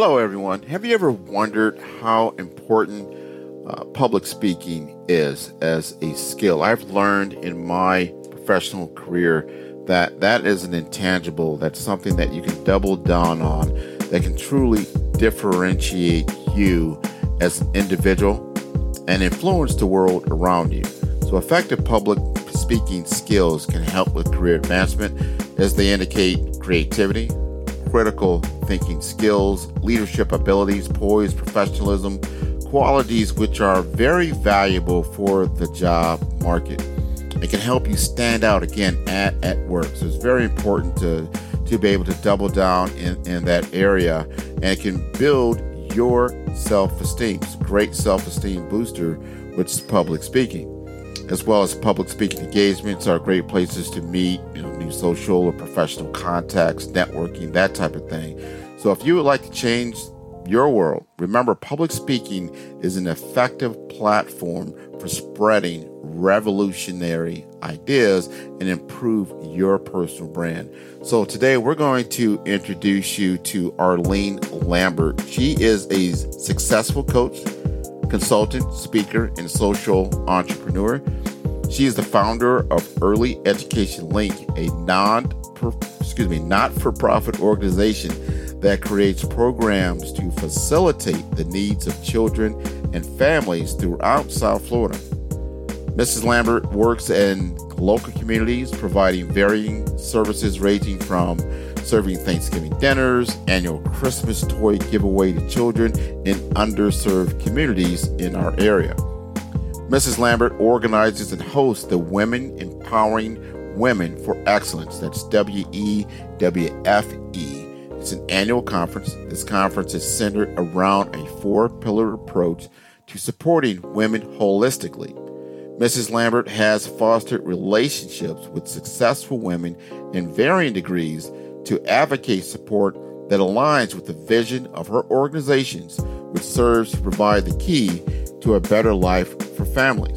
Hello, everyone. Have you ever wondered how important uh, public speaking is as a skill? I've learned in my professional career that that is an intangible, that's something that you can double down on, that can truly differentiate you as an individual and influence the world around you. So, effective public speaking skills can help with career advancement as they indicate creativity, critical thinking skills, leadership abilities, poise, professionalism, qualities which are very valuable for the job market. It can help you stand out again at, at work. So it's very important to, to be able to double down in, in that area and it can build your self esteem. It's a great self esteem booster, which is public speaking as well as public speaking engagements are great places to meet, you know, new social or professional contacts, networking, that type of thing. So if you would like to change your world, remember public speaking is an effective platform for spreading revolutionary ideas and improve your personal brand. So today we're going to introduce you to Arlene Lambert. She is a successful coach consultant, speaker, and social entrepreneur. She is the founder of Early Education Link, a non excuse me, not-for-profit organization that creates programs to facilitate the needs of children and families throughout South Florida. Mrs. Lambert works in local communities, providing varying services ranging from serving Thanksgiving dinners, annual Christmas toy giveaway to children in underserved communities in our area. Mrs. Lambert organizes and hosts the Women Empowering Women for Excellence. That's WEWFE. It's an annual conference. This conference is centered around a four pillar approach to supporting women holistically. Mrs. Lambert has fostered relationships with successful women in varying degrees to advocate support that aligns with the vision of her organizations, which serves to provide the key to a better life for families.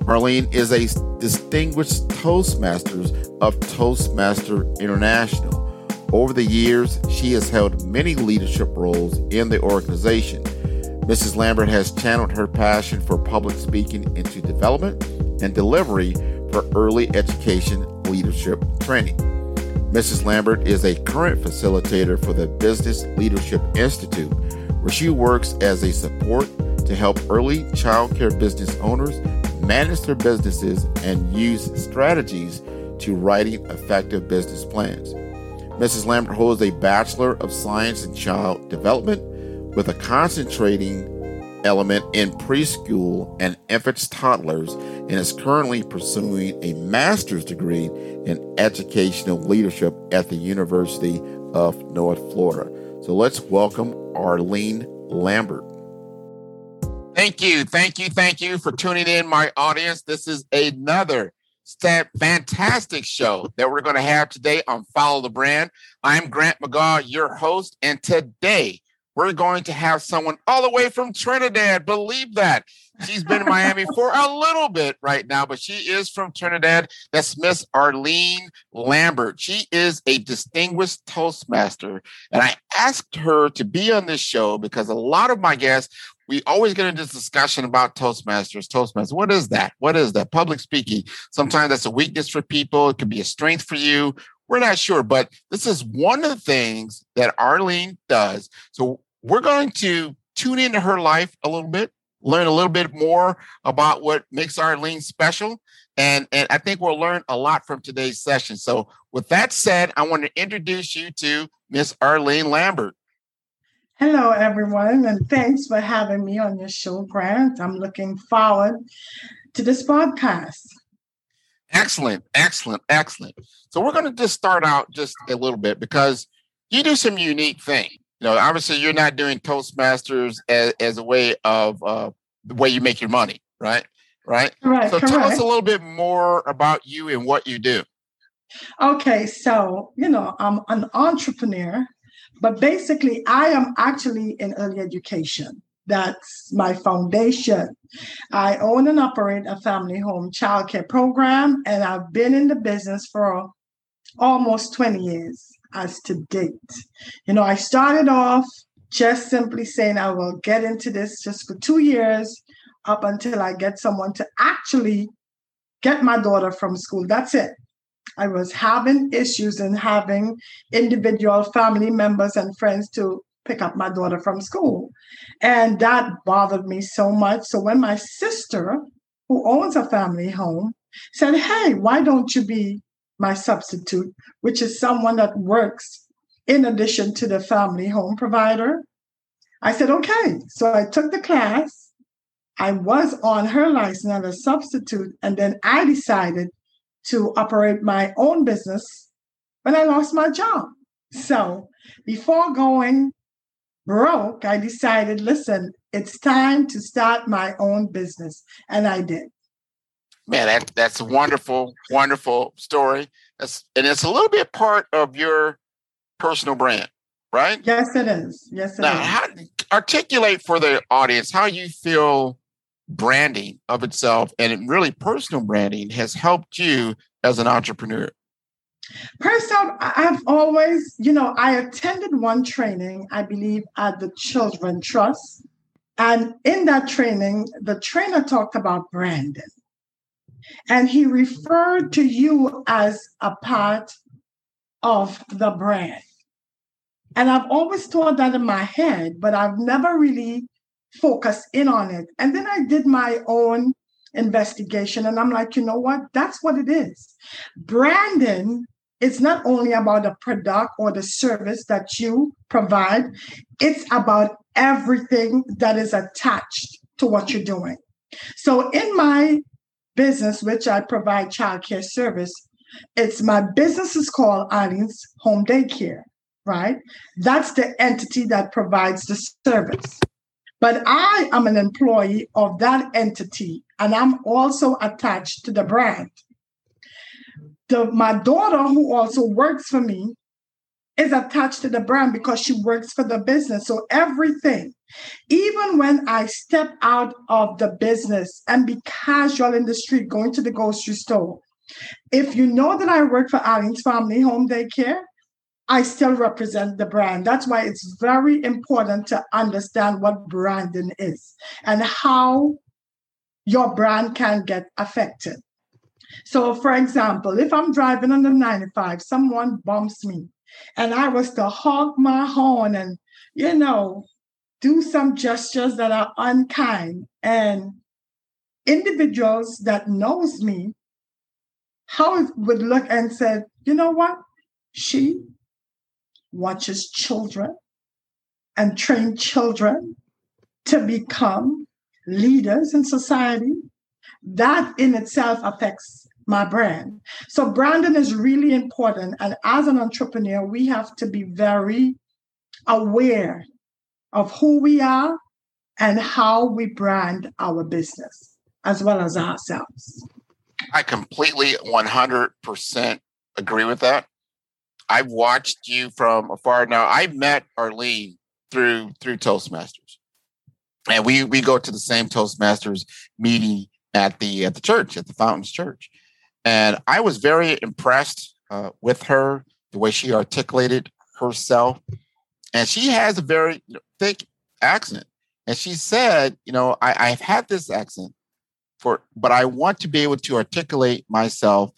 Marlene is a distinguished Toastmasters of Toastmaster International. Over the years, she has held many leadership roles in the organization. Mrs. Lambert has channeled her passion for public speaking into development and delivery for early education leadership training. Mrs. Lambert is a current facilitator for the Business Leadership Institute, where she works as a support to help early childcare business owners manage their businesses and use strategies to writing effective business plans. Mrs. Lambert holds a Bachelor of Science in Child Development with a concentrating element in preschool and infants toddlers and is currently pursuing a master's degree in educational leadership at the University of North Florida. So let's welcome Arlene Lambert. Thank you, thank you, thank you for tuning in, my audience. This is another fantastic show that we're going to have today on Follow the Brand. I'm Grant McGaugh, your host, and today we're going to have someone all the way from Trinidad. Believe that. She's been in Miami for a little bit right now, but she is from Trinidad. That's Miss Arlene Lambert. She is a distinguished Toastmaster. And I asked her to be on this show because a lot of my guests, we always get into this discussion about Toastmasters. Toastmasters, what is that? What is that? Public speaking. Sometimes that's a weakness for people, it could be a strength for you. We're not sure, but this is one of the things that Arlene does. So we're going to tune into her life a little bit learn a little bit more about what makes our Arlene special. And, and I think we'll learn a lot from today's session. So, with that said, I want to introduce you to Miss Arlene Lambert. Hello, everyone, and thanks for having me on your show, Grant. I'm looking forward to this podcast. Excellent, excellent, excellent. So, we're going to just start out just a little bit because you do some unique things you know, obviously you're not doing Toastmasters as, as a way of uh, the way you make your money, right? Right. Right. So correct. tell us a little bit more about you and what you do. Okay, so you know, I'm an entrepreneur, but basically, I am actually in early education. That's my foundation. I own and operate a family home childcare program, and I've been in the business for almost 20 years as to date. You know, I started off just simply saying I will get into this just for two years up until I get someone to actually get my daughter from school. That's it. I was having issues and having individual family members and friends to pick up my daughter from school. And that bothered me so much. So when my sister, who owns a family home, said, Hey, why don't you be my substitute, which is someone that works in addition to the family home provider. I said, okay. So I took the class. I was on her license as a substitute, and then I decided to operate my own business when I lost my job. So before going broke, I decided, listen, it's time to start my own business. And I did man, that that's a wonderful, wonderful story. That's and it's a little bit part of your personal brand, right? Yes, it is. Yes, it now, is. How, articulate for the audience how you feel branding of itself and really personal branding has helped you as an entrepreneur. Personal, I've always, you know, I attended one training, I believe, at the Children Trust. And in that training, the trainer talked about branding. And he referred to you as a part of the brand. And I've always thought that in my head, but I've never really focused in on it. And then I did my own investigation and I'm like, you know what? That's what it is. Branding is not only about the product or the service that you provide, it's about everything that is attached to what you're doing. So in my business, which I provide childcare service. It's my business is called Arlene's Home Daycare, right? That's the entity that provides the service. But I am an employee of that entity, and I'm also attached to the brand. The, my daughter, who also works for me, is attached to the brand because she works for the business. So everything, even when I step out of the business and be casual in the street, going to the grocery store, if you know that I work for Arlene's Family Home Daycare, I still represent the brand. That's why it's very important to understand what branding is and how your brand can get affected. So, for example, if I'm driving on the 95, someone bumps me, and I was to honk my horn and, you know, do some gestures that are unkind. And individuals that knows me, how it would look and said, you know what? She watches children and train children to become leaders in society. That in itself affects my brand. So branding is really important. And as an entrepreneur, we have to be very aware of who we are and how we brand our business as well as ourselves. I completely 100% agree with that. I've watched you from afar. Now, I met Arlene through through Toastmasters, and we we go to the same Toastmasters meeting at the at the church at the Fountains Church, and I was very impressed uh, with her the way she articulated herself, and she has a very thick accent. And she said, you know, I, I've had this accent for, but I want to be able to articulate myself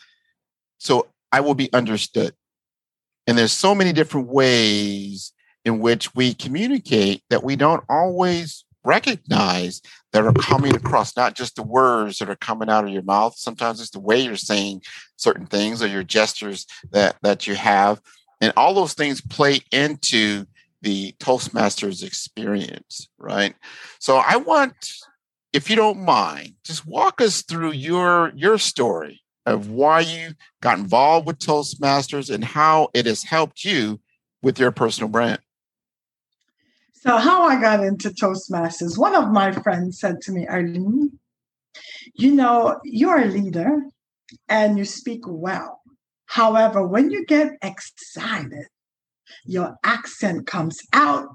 so I will be understood. And there's so many different ways in which we communicate that we don't always recognize that are coming across, not just the words that are coming out of your mouth. Sometimes it's the way you're saying certain things or your gestures that, that you have. And all those things play into the Toastmasters experience, right? So I want, if you don't mind, just walk us through your your story of why you got involved with Toastmasters and how it has helped you with your personal brand. So, how I got into Toastmasters, one of my friends said to me, Arlene, you know, you're a leader and you speak well. However, when you get excited, your accent comes out,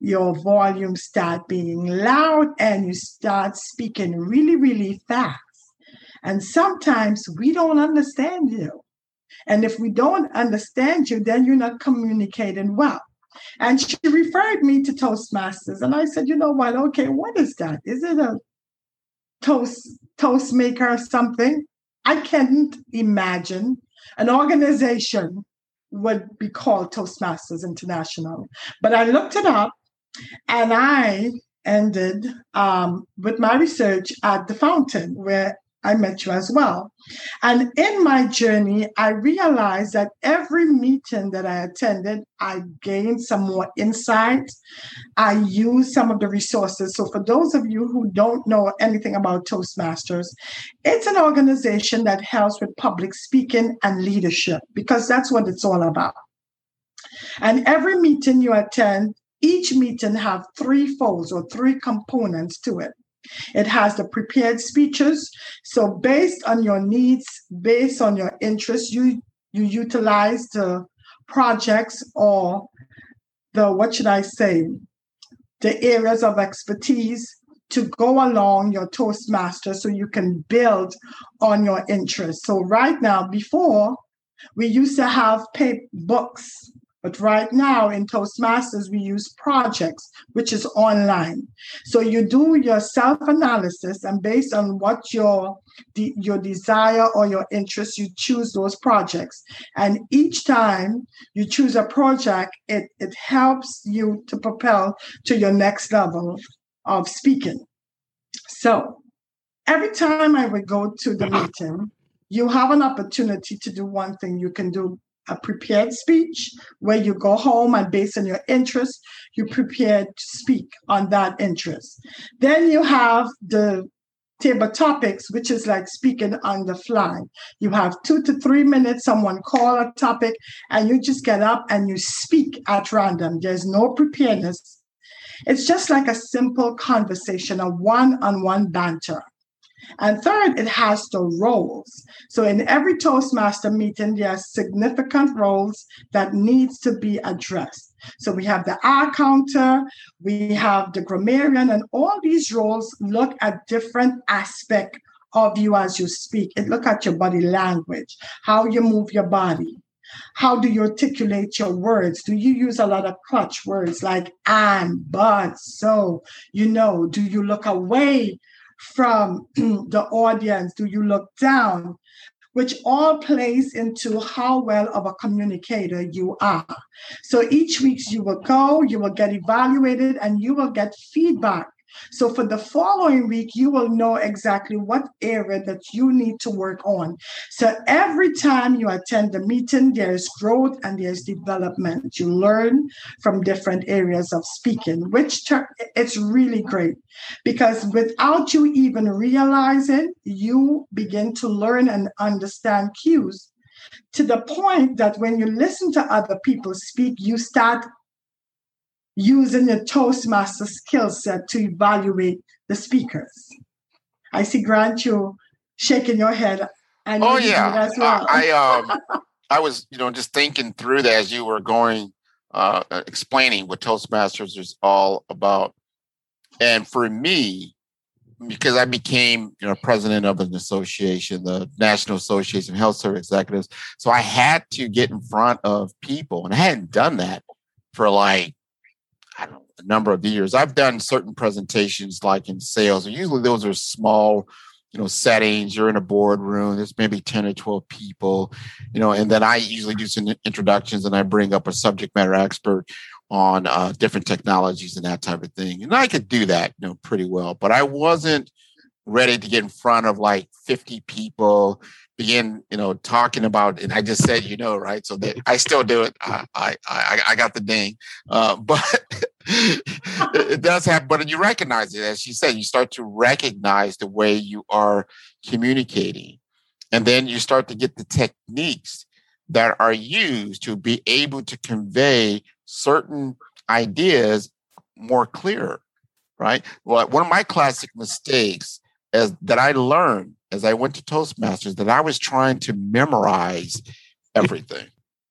your volume start being loud, and you start speaking really, really fast. And sometimes we don't understand you. And if we don't understand you, then you're not communicating well. And she referred me to Toastmasters. And I said, you know what? Okay, what is that? Is it a toast toast maker or something? I can't imagine an organization would be called Toastmasters International. But I looked it up and I ended um, with my research at the fountain where I met you as well. And in my journey, I realized that every meeting that I attended, I gained some more insight. I used some of the resources. So, for those of you who don't know anything about Toastmasters, it's an organization that helps with public speaking and leadership because that's what it's all about. And every meeting you attend, each meeting have three folds or three components to it. It has the prepared speeches. So based on your needs, based on your interests, you you utilize the projects or the what should I say, the areas of expertise to go along your Toastmaster so you can build on your interests. So right now, before we used to have paper books but right now in Toastmasters, we use projects, which is online. So you do your self analysis, and based on what your de- your desire or your interest, you choose those projects. And each time you choose a project, it, it helps you to propel to your next level of speaking. So every time I would go to the meeting, you have an opportunity to do one thing. You can do a prepared speech where you go home and based on your interest, you prepare to speak on that interest. Then you have the table topics, which is like speaking on the fly. You have two to three minutes, someone call a topic, and you just get up and you speak at random. There's no preparedness. It's just like a simple conversation, a one on one banter. And third, it has the roles. So in every Toastmaster meeting, there are significant roles that needs to be addressed. So we have the Ah-Counter, we have the grammarian, and all these roles look at different aspect of you as you speak. It look at your body language, how you move your body. How do you articulate your words? Do you use a lot of crutch words like and, but, so, you know? Do you look away from the audience? Do you look down? Which all plays into how well of a communicator you are. So each week you will go, you will get evaluated, and you will get feedback so for the following week, you will know exactly what area that you need to work on. So every time you attend the meeting, there's growth and there's development. You learn from different areas of speaking, which ter- it's really great because without you even realizing, you begin to learn and understand cues to the point that when you listen to other people speak, you start using your Toastmaster skill set to evaluate the speakers. I see Grant, you shaking your head. I oh yeah, as well. I, I um I was you know just thinking through that as you were going uh, explaining what Toastmasters is all about. And for me, because I became you know president of an association, the National Association of Health Service Executives, so I had to get in front of people, and I hadn't done that for like I don't know a number of years. I've done certain presentations like in sales, and usually those are small you know settings you're in a boardroom there's maybe 10 or 12 people you know and then i usually do some introductions and i bring up a subject matter expert on uh, different technologies and that type of thing and i could do that you know pretty well but i wasn't ready to get in front of like 50 people begin you know talking about and i just said you know right? So that i still do it. I i i got the ding. Uh, but it does happen but you recognize it as you said you start to recognize the way you are communicating. And then you start to get the techniques that are used to be able to convey certain ideas more clear right? Well one of my classic mistakes is that i learned as I went to Toastmasters that I was trying to memorize everything.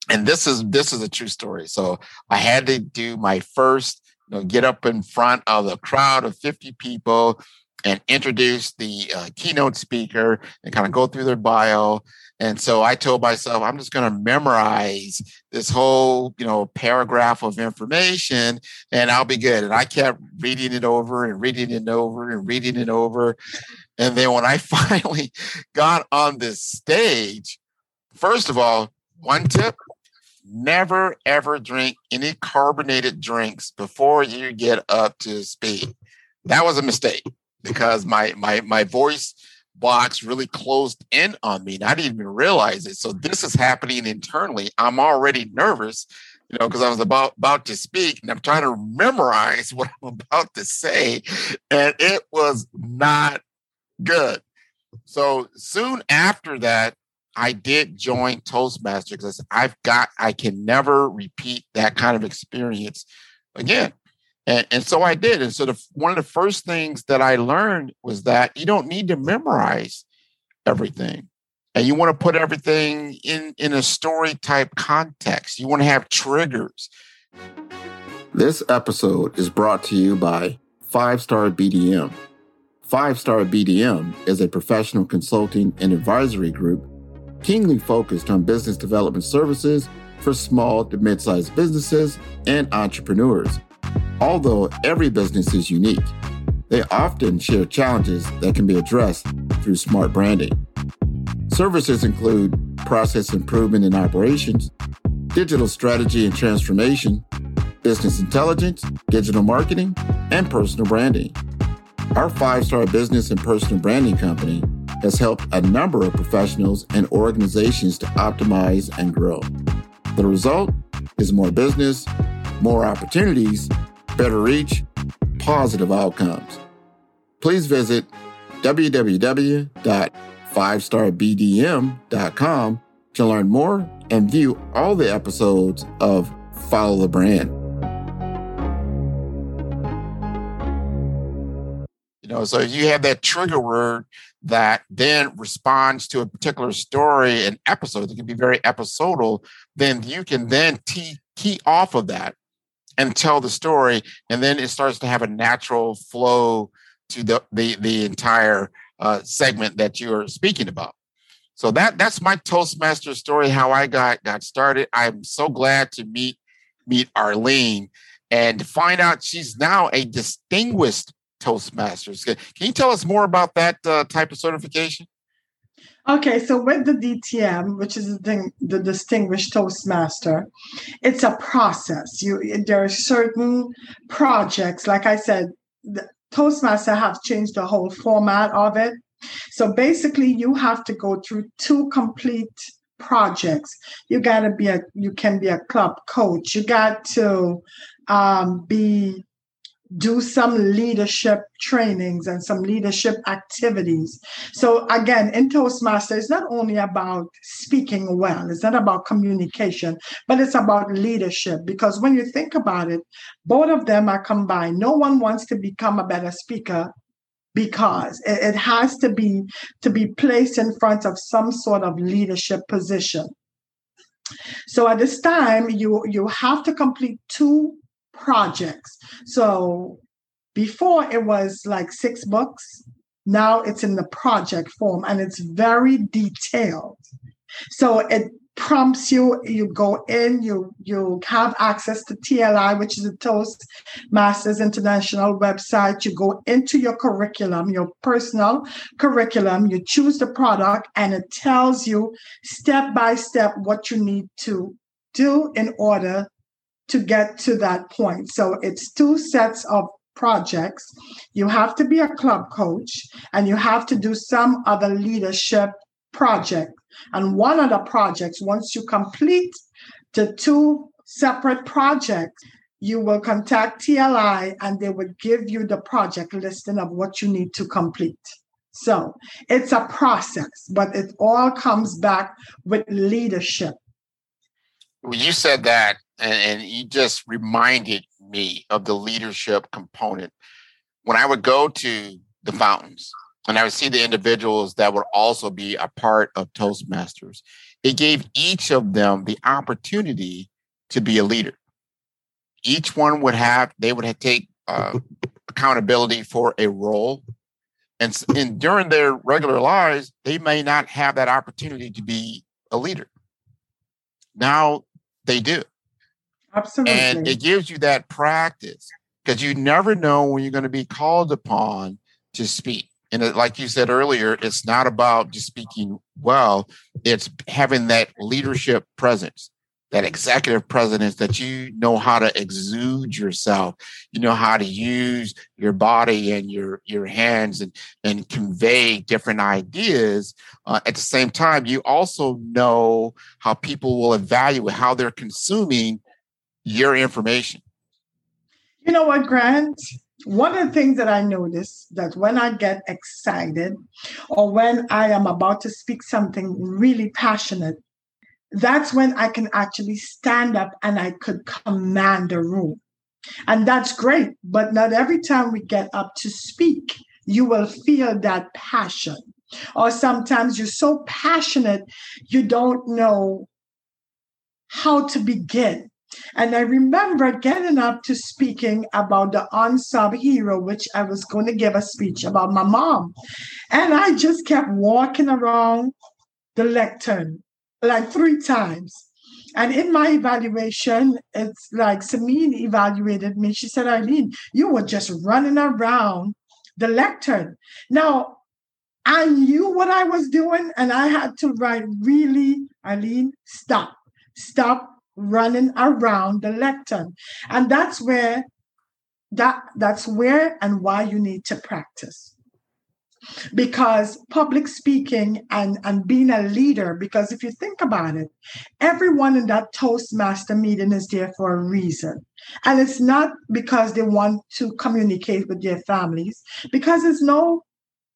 and this is this is a true story. So I had to do my first, you know, get up in front of a crowd of 50 people and introduce the uh, keynote speaker and kind of go through their bio. And so I told myself, I'm just going to memorize this whole, you know, paragraph of information and I'll be good. And I kept reading it over and reading it over and reading it over. And then when I finally got on this stage, first of all, one tip never ever drink any carbonated drinks before you get up to speed. That was a mistake because my my my voice box really closed in on me and I didn't even realize it. So mm-hmm. this is happening internally. I'm already nervous, you know, because I was about about to speak and I'm trying to memorize what I'm about to say. And it was not good. So soon after that, I did join Toastmasters because I've got, I can never repeat that kind of experience again. And, and so I did. And so the, one of the first things that I learned was that you don't need to memorize everything. And you want to put everything in, in a story type context. You want to have triggers. This episode is brought to you by Five Star BDM Five Star BDM is a professional consulting and advisory group keenly focused on business development services for small to mid sized businesses and entrepreneurs. Although every business is unique, they often share challenges that can be addressed through smart branding. Services include process improvement in operations, digital strategy and transformation, business intelligence, digital marketing, and personal branding. Our five star business and personal branding company has helped a number of professionals and organizations to optimize and grow. The result is more business, more opportunities, better reach, positive outcomes. Please visit www.fivestarbdm.com to learn more and view all the episodes of Follow the Brand. You know, so if you have that trigger word that then responds to a particular story and episode. It can be very episodal. Then you can then tee, key off of that and tell the story, and then it starts to have a natural flow to the the, the entire uh, segment that you are speaking about. So that that's my Toastmaster story. How I got got started. I'm so glad to meet meet Arlene and find out she's now a distinguished Toastmasters. Can you tell us more about that uh, type of certification? Okay, so with the DTM, which is the, the Distinguished Toastmaster, it's a process. You there are certain projects, like I said, the Toastmaster have changed the whole format of it. So basically, you have to go through two complete projects. You got to be a, you can be a club coach. You got to um, be do some leadership trainings and some leadership activities. So again, in Toastmaster, it's not only about speaking well, it's not about communication, but it's about leadership. Because when you think about it, both of them are combined. No one wants to become a better speaker because it, has to be to be placed in front of some sort of leadership position. So at this time, you you have to complete two projects. So before it was like six books. Now it's in the project form and it's very detailed. So it prompts you you go in you you have access to tli which is the toastmasters international website you go into your curriculum your personal curriculum you choose the product and it tells you step by step what you need to do in order to get to that point so it's two sets of projects you have to be a club coach and you have to do some other leadership project and one of the projects, once you complete the two separate projects, you will contact TLI and they will give you the project listing of what you need to complete. So it's a process, but it all comes back with leadership. Well, you said that, and, and you just reminded me of the leadership component. When I would go to the fountains, and I would see the individuals that would also be a part of Toastmasters. It gave each of them the opportunity to be a leader. Each one would have, they would have take uh, accountability for a role. And, and during their regular lives, they may not have that opportunity to be a leader. Now they do. Absolutely. And it gives you that practice because you never know when you're going to be called upon to speak. And it, like you said earlier, it's not about just speaking well, it's having that leadership presence, that executive presence that you know how to exude yourself. You know how to use your body and your, your hands and, and convey different ideas. Uh, at the same time, you also know how people will evaluate how they're consuming your information. You know what, Grant? one of the things that I notice that when I get excited or when I am about to speak something really passionate, that's when I can actually stand up and I could command a room. And that's great, but not every time we get up to speak, you will feel that passion. Or sometimes you're so passionate, you don't know how to begin. And I remember getting up to speaking about the unsub hero, which I was going to give a speech about my mom. And I just kept walking around the lectern like three times. And in my evaluation, it's like Samine evaluated me. She said, Eileen, you were just running around the lectern. Now, I knew what I was doing, and I had to write really, Eileen, stop, stop, running around the lectern. And that's where that that's where and why you need to practice. Because public speaking and, and being a leader, because if you think about it, everyone in that Toastmaster meeting is there for a reason. And it's not because they want to communicate with their families, because it's no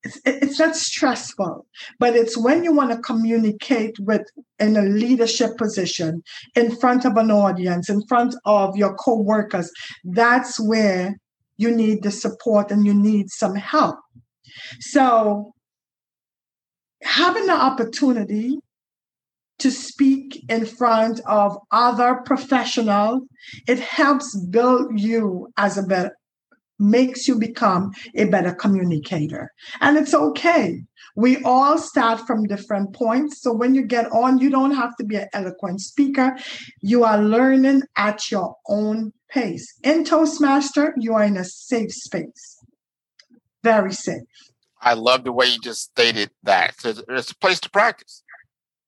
it's, it's not stressful, but it's when you want to communicate with in a leadership position in front of an audience, in front of your co-workers, that's where you need the support and you need some help. So having the opportunity to speak in front of other professionals, it helps build you as a better makes you become a better communicator. And it's okay. We all start from different points. So when you get on, you don't have to be an eloquent speaker. You are learning at your own pace. In Toastmaster, you are in a safe space. Very safe. I love the way you just stated that. it's a place to practice.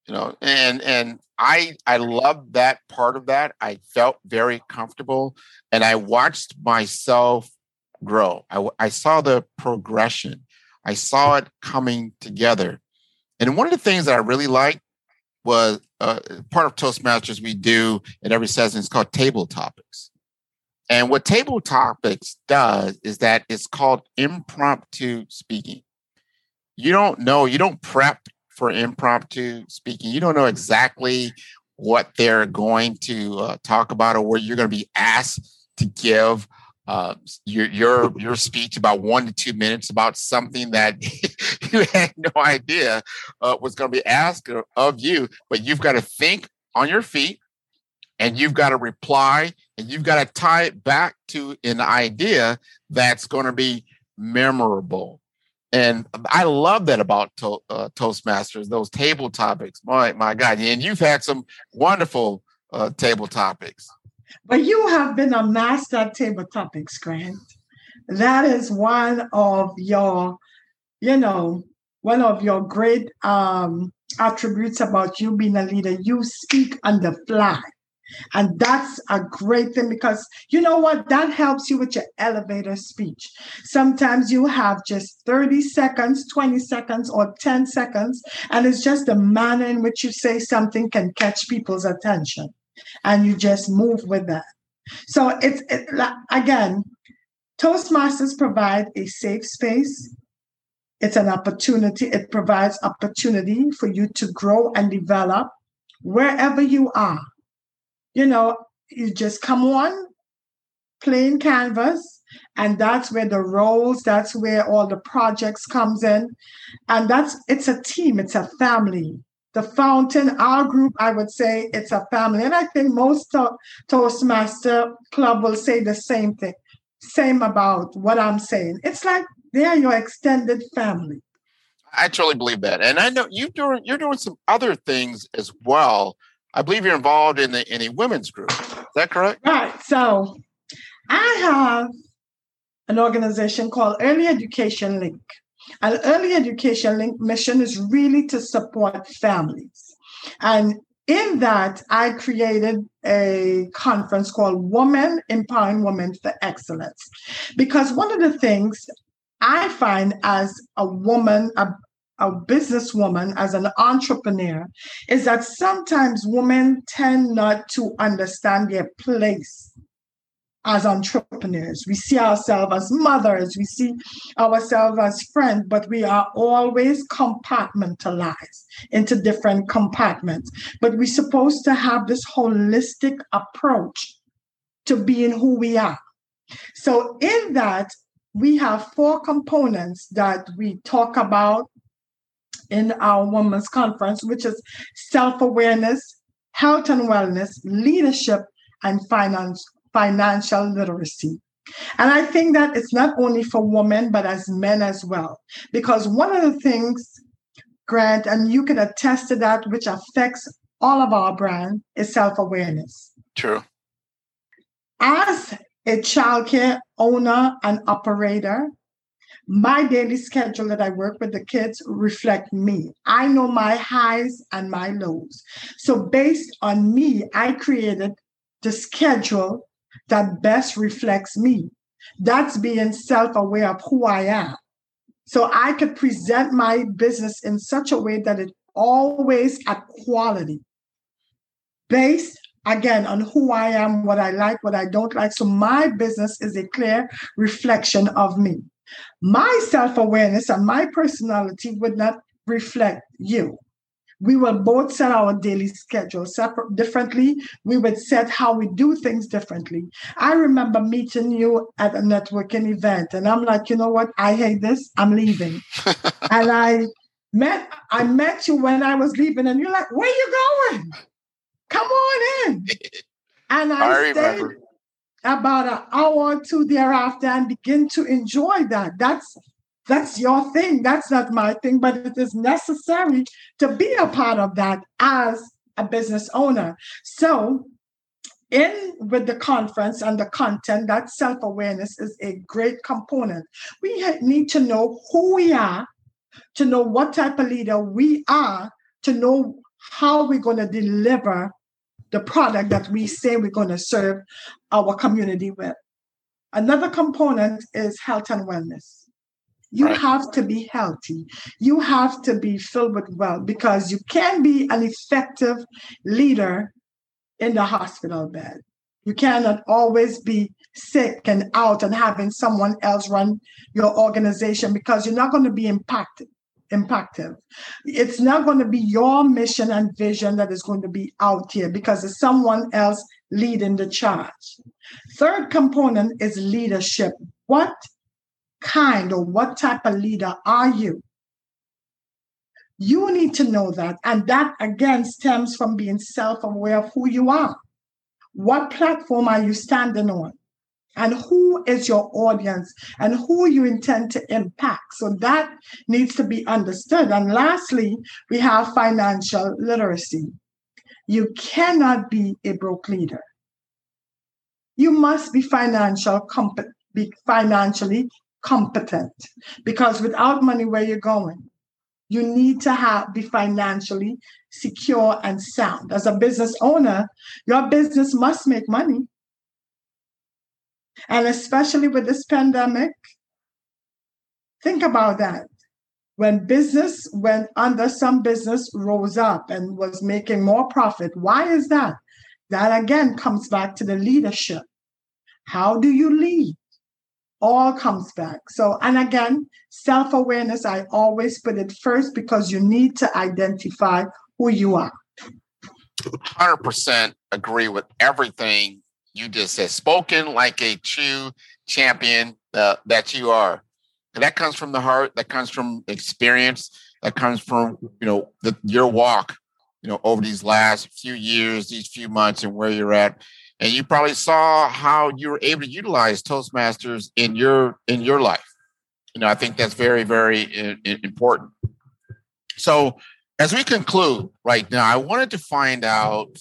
You know, and and I I love that part of that. I felt very comfortable and I watched myself grow. I, I saw the progression. I saw it coming together. And one of the things that I really liked was uh, part of Toastmasters we do in every session is called table topics. And what table topics does is that it's called impromptu speaking. You don't know, you don't prep for impromptu speaking. You don't know exactly what they're going to uh, talk about or where you're going to be asked to give uh, your your your speech about one to two minutes about something that you had no idea uh, was going to be asked of you, but you've got to think on your feet and you've got to reply and you've got to tie it back to an idea that's going to be memorable. And I love that about to, uh, Toastmasters, those table topics. My, my God. And you've had some wonderful uh, table topics. But you have been a master at table topics, Grant. That is one of your, you know, one of your great um, attributes about you being a leader. You speak on the fly. And that's a great thing because you know what? That helps you with your elevator speech. Sometimes you have just 30 seconds, 20 seconds, or 10 seconds, and it's just the manner in which you say something can catch people's attention. And you just move with that. So it's it, again, Toastmasters provide a safe space. It's an opportunity. It provides opportunity for you to grow and develop wherever you are you know, you just come on, plain canvas, and that's where the roles, that's where all the projects comes in. And that's it's a team, it's a family. The fountain, our group, I would say it's a family. And I think most to- Toastmaster Club will say the same thing, same about what I'm saying. It's like they are your extended family. I truly believe that. And I know you doing you're doing some other things as well I believe you're involved in, the, a women's group. Is that correct? Right. So I have an organization called Early Education Link. And Early Education Link mission is really to support families. And in that, I created a conference called Women Empowering Women for Excellence. Because one of the things I find as a woman, a, a businesswoman, as an entrepreneur, is that sometimes women tend not to understand their place as entrepreneurs. We see ourselves as mothers, we see ourselves as friends, but we are always compartmentalized into different compartments. But we're supposed to have this holistic approach to being who we are. So, in that, we have four components that we talk about in our women's conference, which is self awareness, health and wellness, leadership, and finance, financial literacy. And I think that it's not only for women, but as men as well. Because one of the things, Grant, and you can attest to that, which affects all of our brand, is self awareness. True. As a childcare owner and operator, my daily schedule that I work with the kids reflect me. I know my highs and my lows. So based on me, I created the schedule that best reflects me. That's being self-aware of who I am. So I could present my business in such a way that it always at quality. Based again on who I am, what I like, what I don't like. So my business is a clear reflection of me. My self awareness and my personality would not reflect you. We will both set our daily schedule separate differently. We would set how we do things differently. I remember meeting you at a networking event, and I'm like, you know what? I hate this. I'm leaving. and I met I met you when I was leaving, and you're like, where you going? Come on in. And I, I stayed. Remember about an hour or two thereafter and begin to enjoy that. That's that's your thing. That's not my thing, but it is necessary to be a part of that as a business owner. So in with the conference and the content, that self-awareness is a great component. We need to know who we are, to know what type of leader we are, to know how we're going to deliver the product that we say we're going to serve our community with. Another component is health and wellness. You right. have to be healthy. You have to be filled with wealth because you can be an effective leader in the hospital bed. You cannot always be sick and out and having someone else run your organization because you're not going to be impacted impactive. It's not going to be your mission and vision that is going to be out here because it's someone else leading the charge. Third component is leadership. What kind or what type of leader are you? You need to know that. And that again stems from being self aware of who you are. What platform are you standing on? And who is your audience and who you intend to impact? So that needs to be understood. And lastly, we have financial literacy. You cannot be a broke leader. You must be financial comp- be financially competent because without money, where you're going? You need to have be financially secure and sound. As a business owner, your business must make money. And especially with this pandemic, think about that. When business went under, some business rose up and was making more profit. Why is that? That again comes back to the leadership. How do you lead? all comes back. So, and again, self awareness, I always put it first because you need to identify who you are. 100% agree with everything you just said. Spoken like a true champion uh, that you are. And that comes from the heart, that comes from experience, that comes from, you know, the, your walk, you know, over these last few years, these few months and where you're at and you probably saw how you were able to utilize toastmasters in your in your life you know i think that's very very important so as we conclude right now i wanted to find out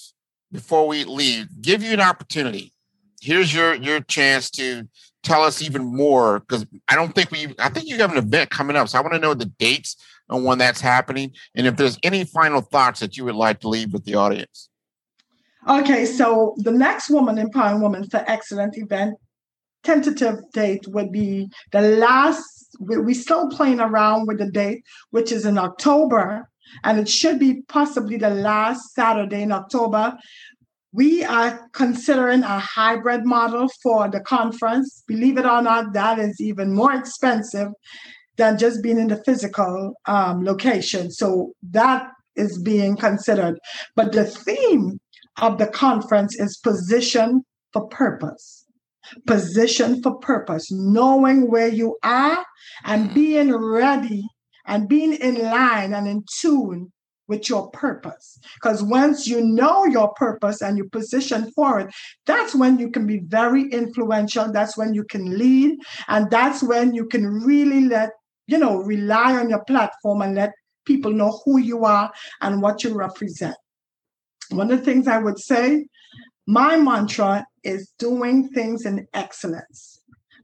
before we leave give you an opportunity here's your your chance to tell us even more because i don't think we i think you have an event coming up so i want to know the dates and when that's happening and if there's any final thoughts that you would like to leave with the audience Okay, so the next Woman Empowering Women for Excellent event tentative date would be the last. We're still playing around with the date, which is in October, and it should be possibly the last Saturday in October. We are considering a hybrid model for the conference. Believe it or not, that is even more expensive than just being in the physical um, location. So that is being considered. But the theme of the conference is position for purpose. Position for purpose, knowing where you are and mm-hmm. being ready and being in line and in tune with your purpose. Because once you know your purpose and you position for it, that's when you can be very influential. That's when you can lead. And that's when you can really let, you know, rely on your platform and let people know who you are and what you represent. One of the things I would say, my mantra is doing things in excellence.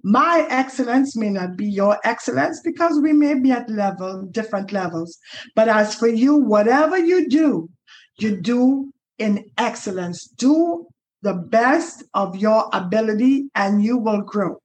My excellence may not be your excellence because we may be at level, different levels. But as for you, whatever you do, you do in excellence. Do the best of your ability and you will grow.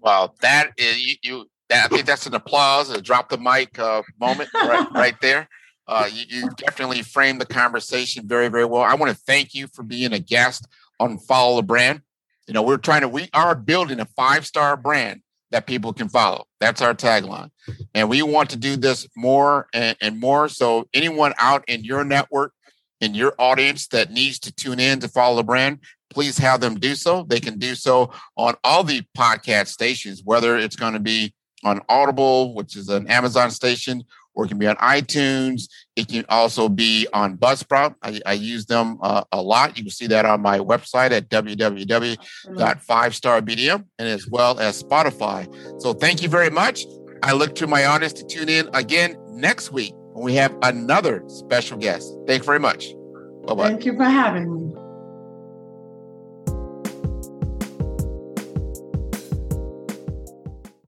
Well, that is you, you that, I think that's an applause, a drop the mic uh, moment right, right there. Uh, you, you, definitely framed the conversation very, very well. I want to thank you for being a guest on Follow the Brand. You know, we're trying to, we are building a five star brand that people can follow. That's our tagline. And we want to do this more and, and more. So, anyone out in your network, in your audience that needs to tune in to follow the brand, please have them do so. They can do so on all the podcast stations, whether it's going to be on Audible, which is an Amazon station, or it can be on iTunes. It can also be on Buzzsprout. I, I use them uh, a lot. You can see that on my website at www.5starbdm and as well as Spotify. So thank you very much. I look to my audience to tune in again next week when we have another special guest. Thanks very much. Bye bye. Thank you for having me.